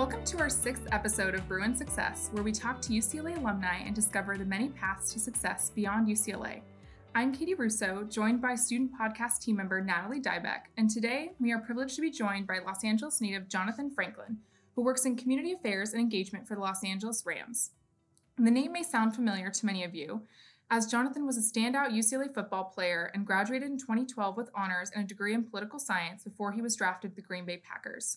Welcome to our sixth episode of Bruin Success, where we talk to UCLA alumni and discover the many paths to success beyond UCLA. I'm Katie Russo, joined by student podcast team member Natalie Dybeck, and today we are privileged to be joined by Los Angeles native Jonathan Franklin, who works in community affairs and engagement for the Los Angeles Rams. The name may sound familiar to many of you, as Jonathan was a standout UCLA football player and graduated in 2012 with honors and a degree in political science before he was drafted the Green Bay Packers.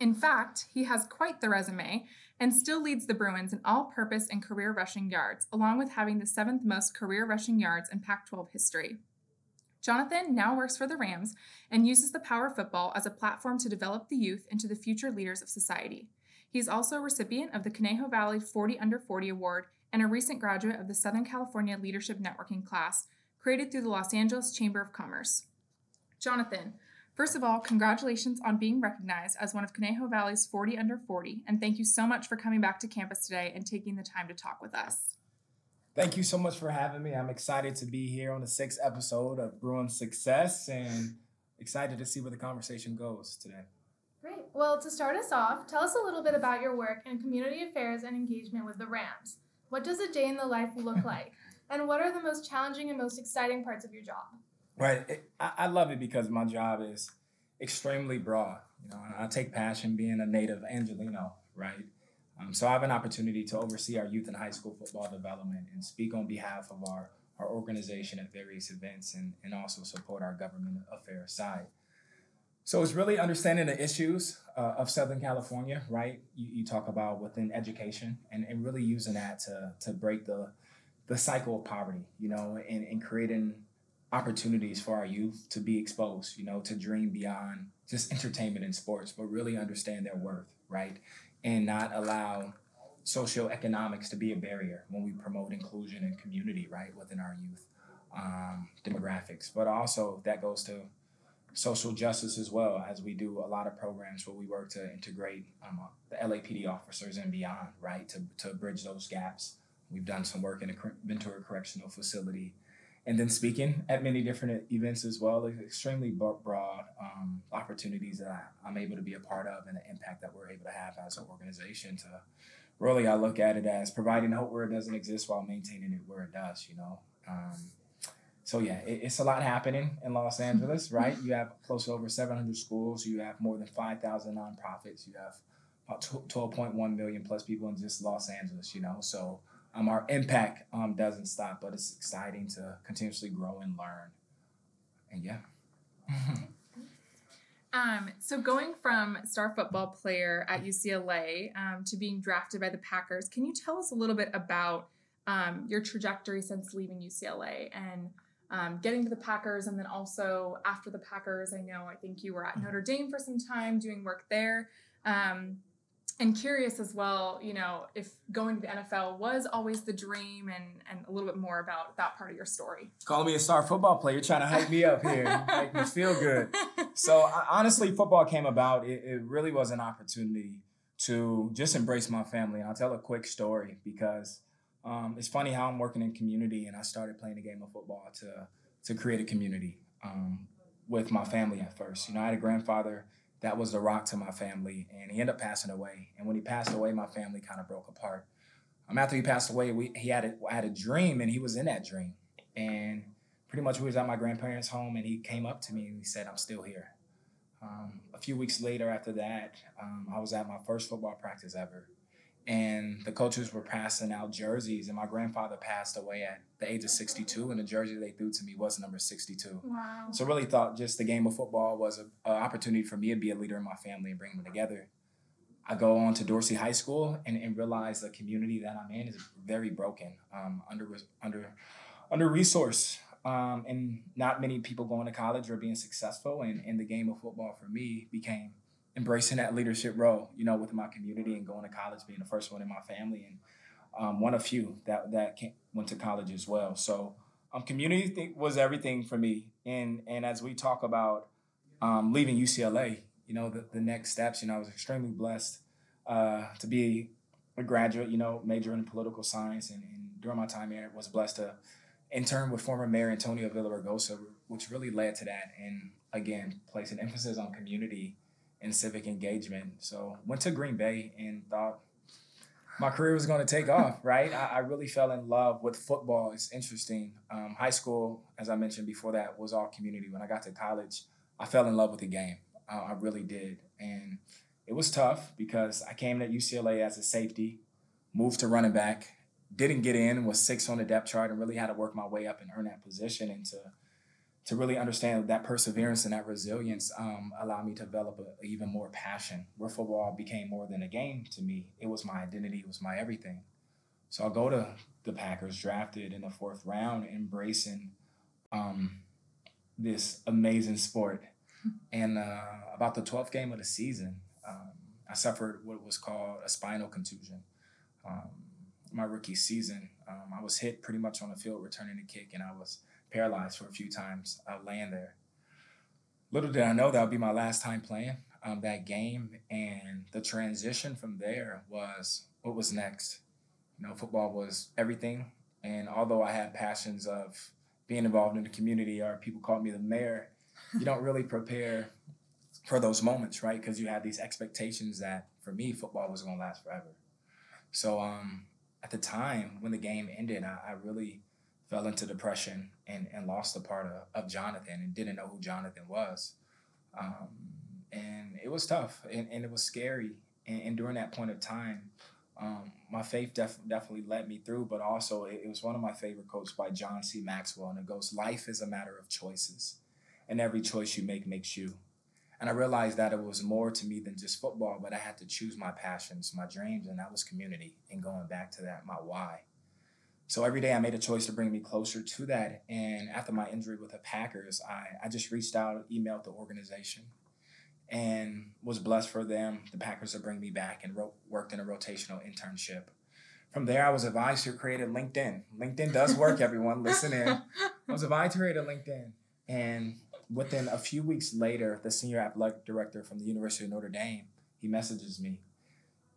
In fact, he has quite the resume and still leads the Bruins in all purpose and career rushing yards, along with having the seventh most career rushing yards in Pac 12 history. Jonathan now works for the Rams and uses the power of football as a platform to develop the youth into the future leaders of society. He is also a recipient of the Conejo Valley 40 Under 40 Award and a recent graduate of the Southern California Leadership Networking class created through the Los Angeles Chamber of Commerce. Jonathan, First of all, congratulations on being recognized as one of Conejo Valley's 40 under 40, and thank you so much for coming back to campus today and taking the time to talk with us. Thank you so much for having me. I'm excited to be here on the sixth episode of Bruin Success and excited to see where the conversation goes today. Great. Well, to start us off, tell us a little bit about your work in community affairs and engagement with the Rams. What does a day in the life look like? And what are the most challenging and most exciting parts of your job? Right. It, I, I, love it because my job is extremely broad. You know, I take passion being a native Angelino, right? Um, so I have an opportunity to oversee our youth and high school football development and speak on behalf of our, our organization at various events and, and also support our government affairs side. So it's really understanding the issues uh, of Southern California, right? You, you talk about within education and, and really using that to, to break the, the cycle of poverty, you know, and, and creating opportunities for our youth to be exposed, you know, to dream beyond just entertainment and sports, but really understand their worth, right? And not allow socioeconomics to be a barrier when we promote inclusion and community, right, within our youth um, demographics. But also that goes to social justice as well, as we do a lot of programs where we work to integrate um, the LAPD officers and beyond, right, to, to bridge those gaps. We've done some work in a Ventura Correctional Facility and then speaking at many different events as well. Like extremely broad um, opportunities that I, am able to be a part of and the impact that we're able to have as an organization. To really, I look at it as providing hope where it doesn't exist while maintaining it where it does. You know. Um, so yeah, it, it's a lot happening in Los Angeles, right? You have close to over 700 schools. You have more than 5,000 nonprofits. You have about 12.1 million plus people in just Los Angeles. You know, so um, our impact um, doesn't stop, but it's exciting to continuously grow and learn. And yeah. um, so going from star football player at UCLA um, to being drafted by the Packers, can you tell us a little bit about um, your trajectory since leaving UCLA and um, getting to the Packers, and then also after the Packers? I know I think you were at Notre Dame for some time doing work there. Um, and curious as well, you know, if going to the NFL was always the dream and, and a little bit more about that part of your story. Call me a star football player. Trying to hype me up here, make me feel good. So I, honestly, football came about. It, it really was an opportunity to just embrace my family. And I'll tell a quick story because um, it's funny how I'm working in community and I started playing a game of football to, to create a community um, with my family at first. You know, I had a grandfather – that was the rock to my family. And he ended up passing away. And when he passed away, my family kind of broke apart. Um, after he passed away, we he had a, had a dream, and he was in that dream. And pretty much we was at my grandparents' home, and he came up to me and he said, "I'm still here." Um, a few weeks later, after that, um, I was at my first football practice ever, and the coaches were passing out jerseys and my grandfather passed away at the age of 62 and the jersey they threw to me was number 62 wow. so really thought just the game of football was an opportunity for me to be a leader in my family and bring them together i go on to dorsey high school and, and realize the community that i'm in is very broken um, under under under resource um, and not many people going to college or being successful and, and the game of football for me became embracing that leadership role, you know, within my community and going to college, being the first one in my family and um, one of few that that came, went to college as well. So um, community th- was everything for me. And and as we talk about um, leaving UCLA, you know, the, the next steps, you know, I was extremely blessed uh, to be a graduate, you know, majoring in political science. And, and during my time here, was blessed to intern with former Mayor Antonio Villaraigosa, which really led to that. And again, place an emphasis on community in civic engagement. So went to Green Bay and thought my career was going to take off, right? I, I, really fell in love with football. It's interesting. Um, high school, as I mentioned before that, was all community. When I got to college, I fell in love with the game. Uh, I really did. And it was tough because I came to UCLA as a safety, moved to running back, didn't get in, was six on the depth chart, and really had to work my way up and earn that position. And to to really understand that perseverance and that resilience um, allowed me to develop a, even more passion where football became more than a game to me. It was my identity, it was my everything. So I'll go to the Packers, drafted in the fourth round, embracing um, this amazing sport. And uh, about the 12th game of the season, um, I suffered what was called a spinal contusion. Um, my rookie season, um, I was hit pretty much on the field returning a kick, and I was paralyzed for a few times uh, laying there. Little did I know that would be my last time playing um, that game, and the transition from there was what was next. You know, football was everything, and although I had passions of being involved in the community, or people called me the mayor, you don't really prepare for those moments, right? Because you have these expectations that for me, football was going to last forever. So um, at the time when the game ended, I, I really fell into depression and, and lost a part of, of Jonathan and didn't know who Jonathan was. Um, and it was tough and, and it was scary. And, and during that point of time, um, my faith def- definitely led me through, but also it, it, was one of my favorite quotes by John C. Maxwell. And it goes, Life is a matter of choices, and every choice you make makes you. And I realized that it was more to me than just football, but I had to choose my passions, my dreams, and that was community. And going back to that, my why. So every day I made a choice to bring me closer to that. And after my injury with the Packers, I, I just reached out, emailed the organization, and was blessed for them, the Packers, to bring me back and wrote, worked in a rotational internship. From there, I was advised to create a LinkedIn. LinkedIn does work, everyone. Listen in. I was advised to create a LinkedIn. And within a few weeks later, the senior athletic director from the University of Notre Dame, he messages me.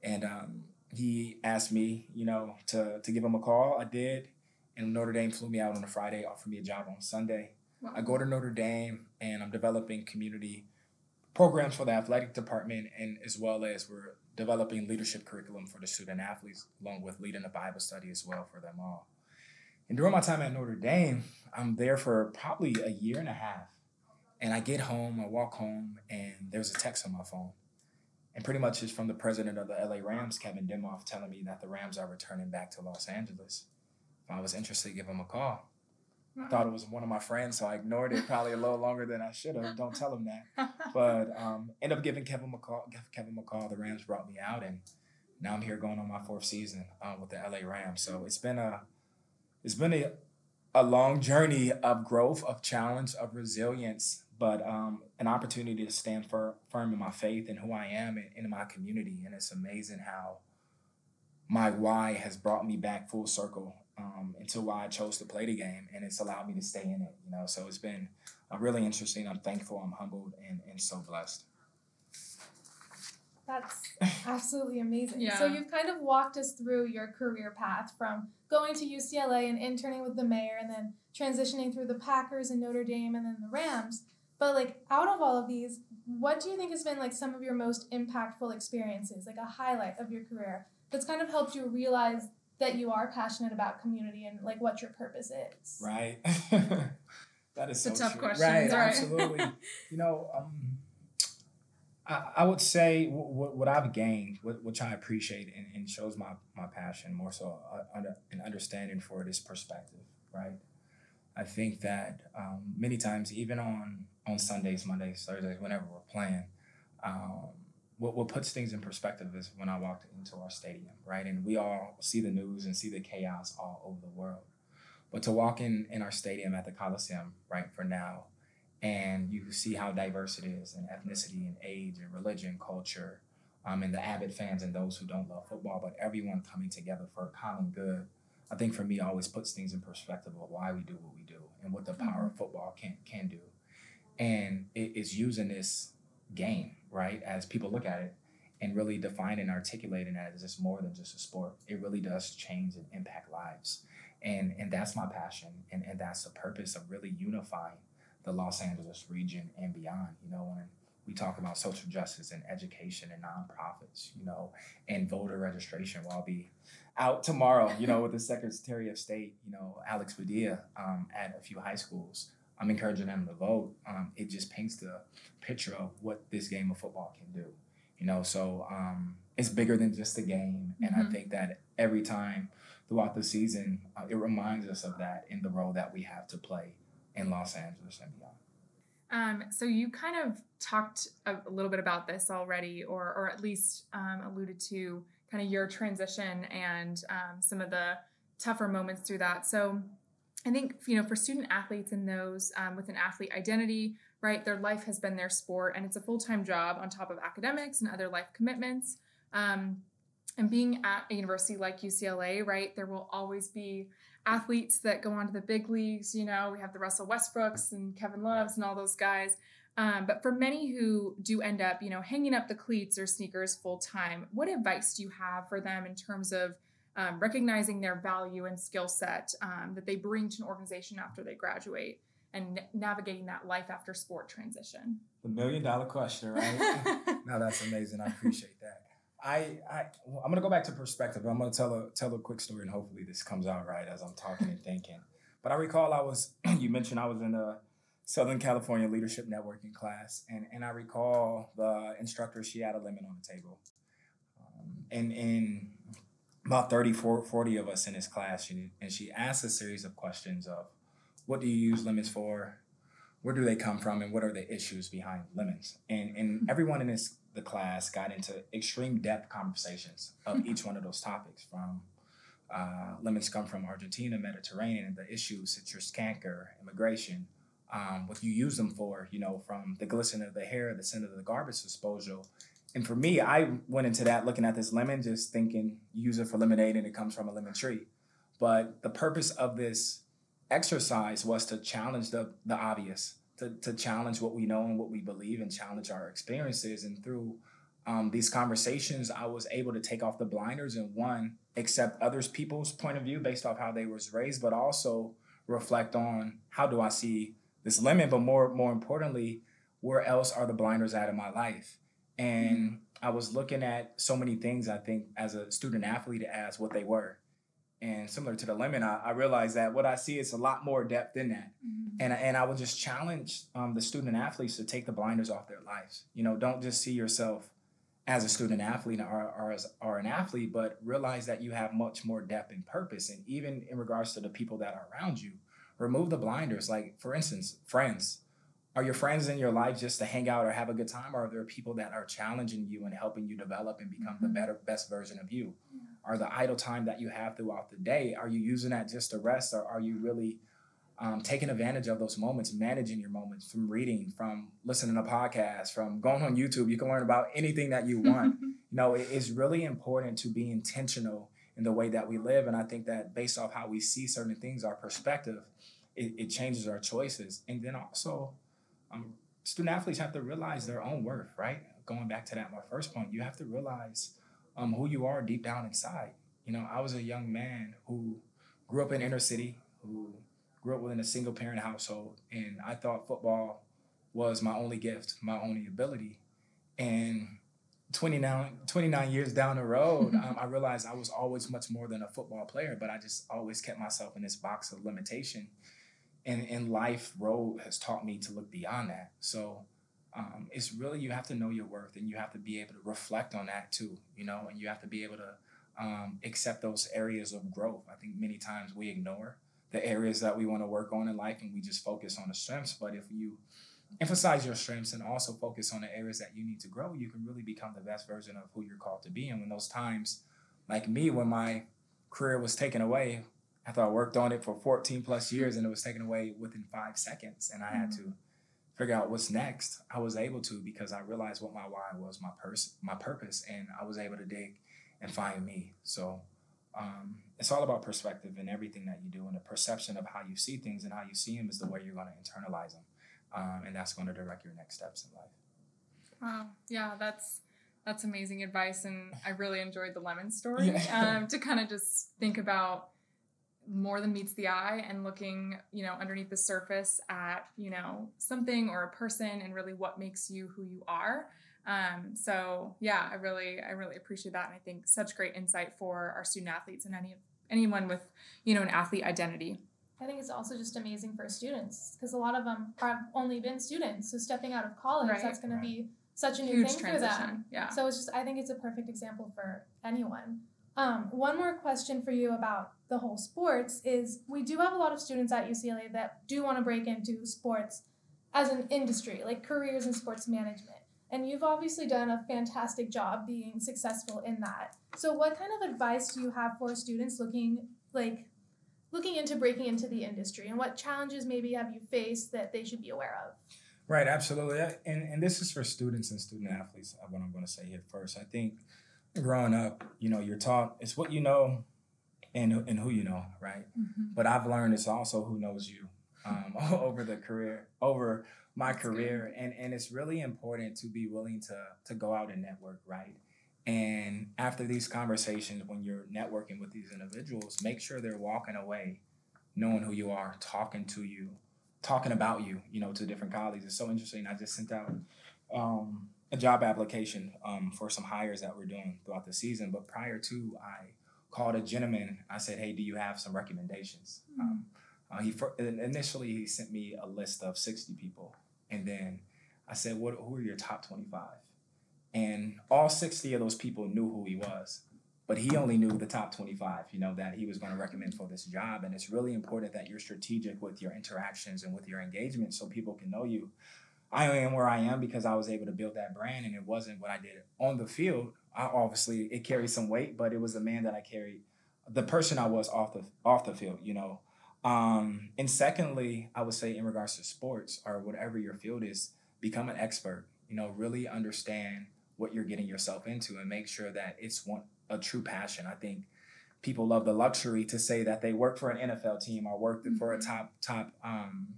And um, he asked me, you know, to to give him a call. I did, and Notre Dame flew me out on a Friday, offered me a job on Sunday. Wow. I go to Notre Dame, and I'm developing community programs for the athletic department, and as well as we're developing leadership curriculum for the student athletes, along with leading a Bible study as well for them all. And during my time at Notre Dame, I'm there for probably a year and a half. And I get home, I walk home, and there's a text on my phone and pretty much it's from the president of the LA Rams, Kevin Demoff, telling me that the Rams are returning back to Los Angeles. If I was interested, give him a call. I thought it was one of my friends, so I ignored it probably a little longer than I should have. Don't tell him that. But um, ended up giving Kevin McCall. Kevin McCall. The Rams brought me out, and now I'm here going on my fourth season uh, with the LA Rams. So it's been a, it's been a, a long journey of growth, of challenge, of resilience, but um, an opportunity to stand for, firm in my faith and who I am and in my community. And it's amazing how my why has brought me back full circle um, into why I chose to play the game, and it's allowed me to stay in it. You know, so it's been uh, really interesting. I'm thankful. I'm humbled, and, and so blessed. That's absolutely amazing. Yeah. So you've kind of walked us through your career path from going to UCLA and interning with the mayor, and then transitioning through the Packers and Notre Dame, and then the Rams. But like out of all of these, what do you think has been like some of your most impactful experiences, like a highlight of your career that's kind of helped you realize that you are passionate about community and like what your purpose is? Right. that is so tough true. question. Right, right. absolutely. you know, um, I, I would say what, what I've gained, which I appreciate and, and shows my, my passion more so uh, under, an understanding for this perspective, right? I think that um, many times, even on on Sundays, Mondays, Thursdays, whenever we're playing, um, what what puts things in perspective is when I walked into our stadium, right, and we all see the news and see the chaos all over the world, but to walk in in our stadium at the Coliseum, right, for now, and you see how diverse it is in ethnicity and age and religion, culture, um, and the avid fans and those who don't love football, but everyone coming together for a common good I think for me always puts things in perspective of why we do what we do and what the power mm-hmm. of football can can do. And it is using this game, right, as people look at it and really defining and articulating that as it's more than just a sport. It really does change and impact lives. And and that's my passion and, and that's the purpose of really unifying the Los Angeles region and beyond. You know, when we talk about social justice and education and nonprofits, you know, and voter registration. Well, I'll be out tomorrow, you know, with the Secretary of State, you know, Alex Padilla um, at a few high schools. I'm encouraging them to vote. Um, it just paints the picture of what this game of football can do, you know. So um, it's bigger than just a game, and mm-hmm. I think that every time throughout the season, uh, it reminds us of that in the role that we have to play in Los Angeles and beyond. Um, so you kind of talked a, a, little bit about this already, or or at least um, alluded to kind of your transition and um, some of the tougher moments through that. So I think you know for student athletes and those um, with an athlete identity, right, their life has been their sport, and it's a full time job on top of academics and other life commitments. Um, and being at a university like UCLA, right, there will always be athletes that go on to the big leagues. You know, we have the Russell Westbrooks and Kevin Loves and all those guys. Um, but for many who do end up, you know, hanging up the cleats or sneakers full time, what advice do you have for them in terms of um, recognizing their value and skill set um, that they bring to an organization after they graduate and navigating that life after sport transition? The million dollar question, right? now that's amazing. I appreciate that. I, I I'm gonna go back to perspective. I'm gonna tell a tell a quick story, and hopefully this comes out right as I'm talking and thinking. But I recall I was you mentioned I was in a Southern California Leadership Networking class, and and I recall the instructor she had a lemon on the table, um, and and about 30 40 of us in this class, and she asked a series of questions of what do you use lemons for, where do they come from, and what are the issues behind lemons, and and everyone in this the class got into extreme depth conversations of each one of those topics from uh, lemons come from Argentina, Mediterranean, the issues, citrus canker, immigration, um, what you use them for, you know, from the glisten of the hair, the scent of the garbage disposal. And for me, I went into that looking at this lemon, just thinking use it for lemonade and it comes from a lemon tree. But the purpose of this exercise was to challenge the, the obvious to, to challenge what we know and what we believe and challenge our experiences. And through um, these conversations, I was able to take off the blinders and one, accept others' people's point of view based off how they was raised, but also reflect on how do I see this lemon, but more more importantly, where else are the blinders at in my life? And mm-hmm. I was looking at so many things I think as a student athlete as what they were. And similar to the lemon, I, I realized that what I see is a lot more depth in that. Mm-hmm. And, and I would just challenge um, the student athletes to take the blinders off their lives. You know, don't just see yourself as a student athlete or, or as or an athlete, but realize that you have much more depth and purpose. And even in regards to the people that are around you, remove the blinders. Like for instance, friends. Are your friends in your life just to hang out or have a good time, or are there people that are challenging you and helping you develop and become mm-hmm. the better, best version of you? Yeah or the idle time that you have throughout the day, are you using that just to rest or are you really um, taking advantage of those moments, managing your moments from reading, from listening to podcasts, from going on YouTube? You can learn about anything that you want. you know, it is really important to be intentional in the way that we live. And I think that based off how we see certain things, our perspective, it, it changes our choices. And then also, um, student athletes have to realize their own worth, right? Going back to that, my first point, you have to realize um, who you are deep down inside. You know, I was a young man who grew up in inner city, who grew up within a single parent household, and I thought football was my only gift, my only ability. And 29, 29 years down the road, um, I realized I was always much more than a football player, but I just always kept myself in this box of limitation. And, and life road has taught me to look beyond that. So um, it's really you have to know your worth and you have to be able to reflect on that too you know and you have to be able to um, accept those areas of growth. I think many times we ignore the areas that we want to work on in life and we just focus on the strengths. But if you emphasize your strengths and also focus on the areas that you need to grow you can really become the best version of who you're called to be. And when those times like me when my career was taken away after i worked on it for 14 plus years and it was taken away within five seconds and i had mm-hmm. to figure out what's next, I was able to because I realized what my why was, my purpose, my purpose, and I was able to dig and find me. So um, it's all about perspective and everything that you do, and the perception of how you see things and how you see them is the way you're going to internalize them, um, and that's going to direct your next steps in life. Wow, yeah, that's that's amazing advice, and I really enjoyed the lemon story yeah. um, to kind of just think about more than meets the eye and looking, you know, underneath the surface at, you know, something or a person and really what makes you who you are. Um, so yeah, I really, I really appreciate that. And I think such great insight for our student athletes and any anyone with, you know, an athlete identity. I think it's also just amazing for students because a lot of them have only been students. So stepping out of college, right. that's going right. to be such a new Huge thing transition. for them. Yeah. So it's just, I think it's a perfect example for anyone. Um, one more question for you about the whole sports is we do have a lot of students at UCLA that do want to break into sports as an industry, like careers in sports management. And you've obviously done a fantastic job being successful in that. So what kind of advice do you have for students looking like looking into breaking into the industry and what challenges maybe have you faced that they should be aware of? Right, absolutely. And and this is for students and student athletes, uh, what I'm going to say here first. I think growing up, you know, you're taught it's what you know and and who you know, right? Mm-hmm. But I've learned it's also who knows you um, over the career, over my That's career, good. and and it's really important to be willing to to go out and network, right? And after these conversations, when you're networking with these individuals, make sure they're walking away knowing who you are, talking to you, talking about you, you know, to different colleagues. It's so interesting. I just sent out um, a job application um, for some hires that we're doing throughout the season. But prior to, I called a gentleman. I said, "Hey, do you have some recommendations?" Mm-hmm. Um, uh, he initially he sent me a list of sixty people, and then I said, "What? Who are your top 25? And all sixty of those people knew who he was, but he only knew the top twenty-five. You know that he was going to recommend for this job, and it's really important that you're strategic with your interactions and with your engagement, so people can know you. I am where I am because I was able to build that brand, and it wasn't what I did on the field. I, obviously, it carried some weight, but it was the man that I carried, the person I was off the off the field. You know, um, and secondly, I would say in regards to sports or whatever your field is, become an expert. You know, really understand what you're getting yourself into, and make sure that it's one a true passion. I think people love the luxury to say that they work for an NFL team or work for a mm-hmm. top top um,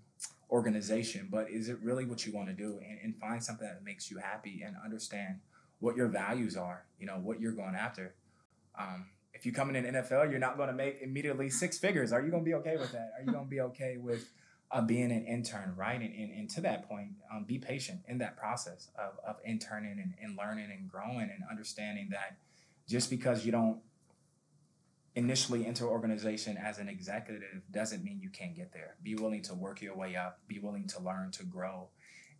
organization, but is it really what you want to do? And, and find something that makes you happy and understand what your values are, you know, what you're going after. Um, if you come in an NFL, you're not going to make immediately six figures. Are you going to be okay with that? Are you going to be okay with uh, being an intern, right? And, and, and to that point, um, be patient in that process of, of interning and, and learning and growing and understanding that just because you don't initially enter organization as an executive doesn't mean you can't get there. Be willing to work your way up, be willing to learn, to grow,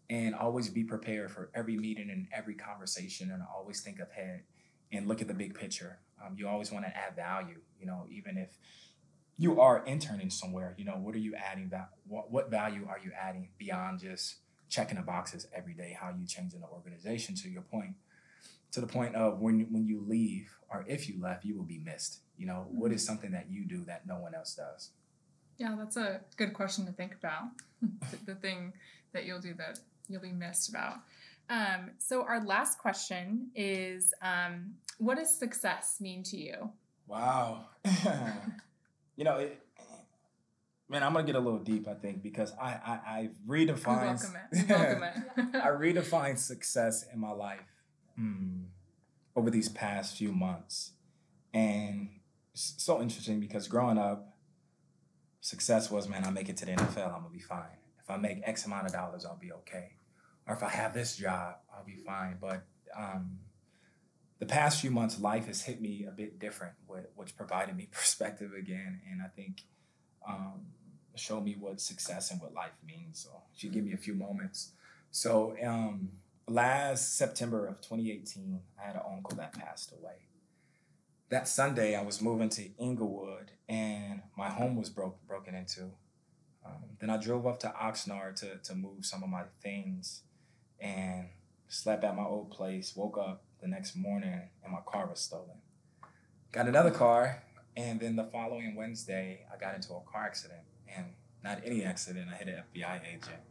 and always be prepared for every meeting and every conversation and always think ahead and look at the big picture. Um, you always want to add value, you know, even if you are interning somewhere, you know, what are you adding that what, what value are you adding beyond just checking the boxes every day? How you changing the organization to your point? To the point of when when you leave or if you left, you will be missed you know, what is something that you do that no one else does? Yeah, that's a good question to think about. the thing that you'll do that you'll be missed about. Um, so, our last question is um, What does success mean to you? Wow. you know, it, man, I'm gonna get a little deep, I think, because I I, I redefine. Welcome it. Welcome it. I redefine success in my life mm, over these past few months, and so interesting because growing up, success was, man, I make it to the NFL, I'm gonna be fine. If I make X amount of dollars, I'll be okay. Or if I have this job, I'll be fine. But um, the past few months, life has hit me a bit different, which provided me perspective again, and I think um, showed me what success and what life means. So, you give me a few moments. So, um, last September of 2018, I had an uncle that passed away that Sunday I was moving to Inglewood and my home was broke broken into. Um, then I drove up to Oxnard to to move some of my things and slept at my old place. Woke up the next morning and my car was stolen. Got another car and then the following Wednesday I got into a car accident and not any accident. I hit an FBI agent.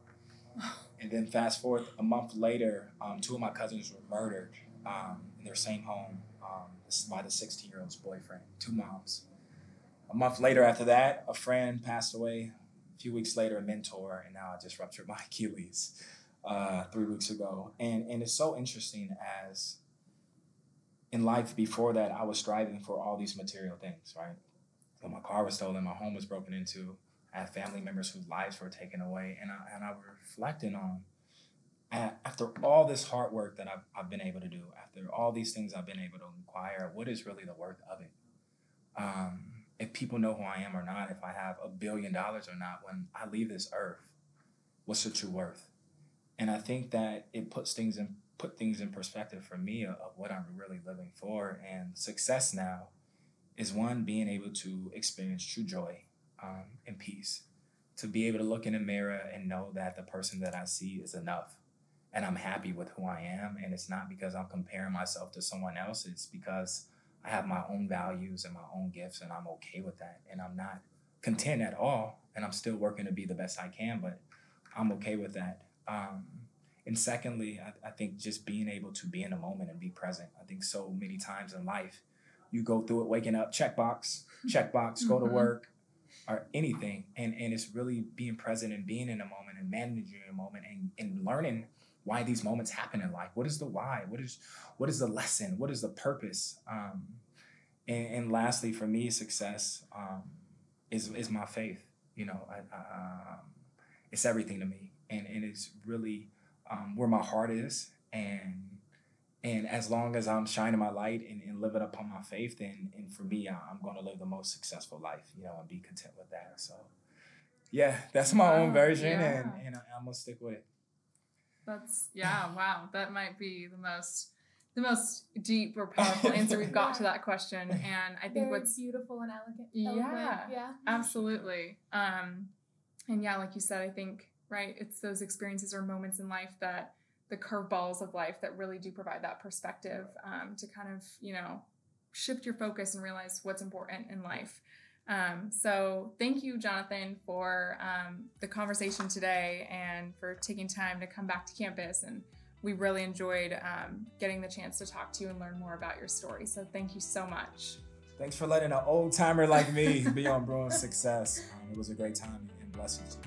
And then fast forward a month later, um, two of my cousins were murdered um, in their same home um, by the 16 year old's boyfriend, two moms. A month later, after that, a friend passed away. A few weeks later, a mentor, and now I just ruptured my Achilles uh, three weeks ago. And, and it's so interesting as in life before that, I was striving for all these material things, right? my car was stolen, my home was broken into. I had family members whose lives were taken away, and I and I was reflecting on after all this hard work that I've, I've been able to do, after all these things I've been able to inquire, what is really the worth of it? Um, if people know who I am or not, if I have a billion dollars or not, when I leave this earth, what's the true worth? And I think that it puts things in put things in perspective for me of, of what I'm really living for. And success now is one being able to experience true joy um, and peace, to be able to look in a mirror and know that the person that I see is enough and I'm happy with who I am. And it's not because I'm comparing myself to someone else, it's because I have my own values and my own gifts, and I'm okay with that. And I'm not content at all, and I'm still working to be the best I can, but I'm okay with that. Um, and secondly, I, I think just being able to be in the moment and be present. I think so many times in life, you go through it waking up, checkbox, checkbox, mm-hmm. go to mm-hmm. work, or anything. And, and it's really being present and being in the moment and managing a moment and, and learning why these moments happen in life. What is the why? What is what is the lesson? What is the purpose? Um, and, and, lastly, for me, success um, is is my faith. You know, I, I, um, it's everything to me, and and it's really um, where my heart is. And and as long as I'm shining my light and, and living upon my faith, then and for me, I'm going to live the most successful life. You know, and be content with that. So, yeah, that's my own version, yeah. and and I'm gonna stick with it. That's yeah, wow. That might be the most the most deep or powerful answer we've got to that question. And I think Very what's beautiful and elegant. Yeah. Yeah. Absolutely. Um and yeah, like you said, I think, right, it's those experiences or moments in life that the curveballs of life that really do provide that perspective um, to kind of, you know, shift your focus and realize what's important in life. Um, so thank you, Jonathan, for um, the conversation today and for taking time to come back to campus. And we really enjoyed um, getting the chance to talk to you and learn more about your story. So thank you so much. Thanks for letting an old timer like me be on Bruin Success. Um, it was a great time and blessings.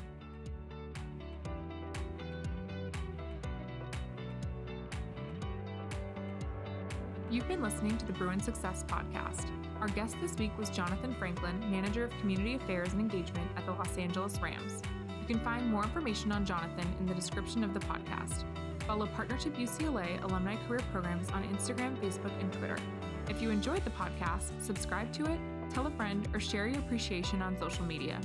You've been listening to the Bruin Success Podcast. Our guest this week was Jonathan Franklin, Manager of Community Affairs and Engagement at the Los Angeles Rams. You can find more information on Jonathan in the description of the podcast. Follow Partnership UCLA alumni career programs on Instagram, Facebook, and Twitter. If you enjoyed the podcast, subscribe to it, tell a friend, or share your appreciation on social media.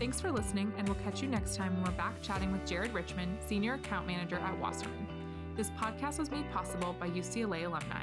Thanks for listening, and we'll catch you next time when we're back chatting with Jared Richmond, Senior Account Manager at Wasserman. This podcast was made possible by UCLA alumni.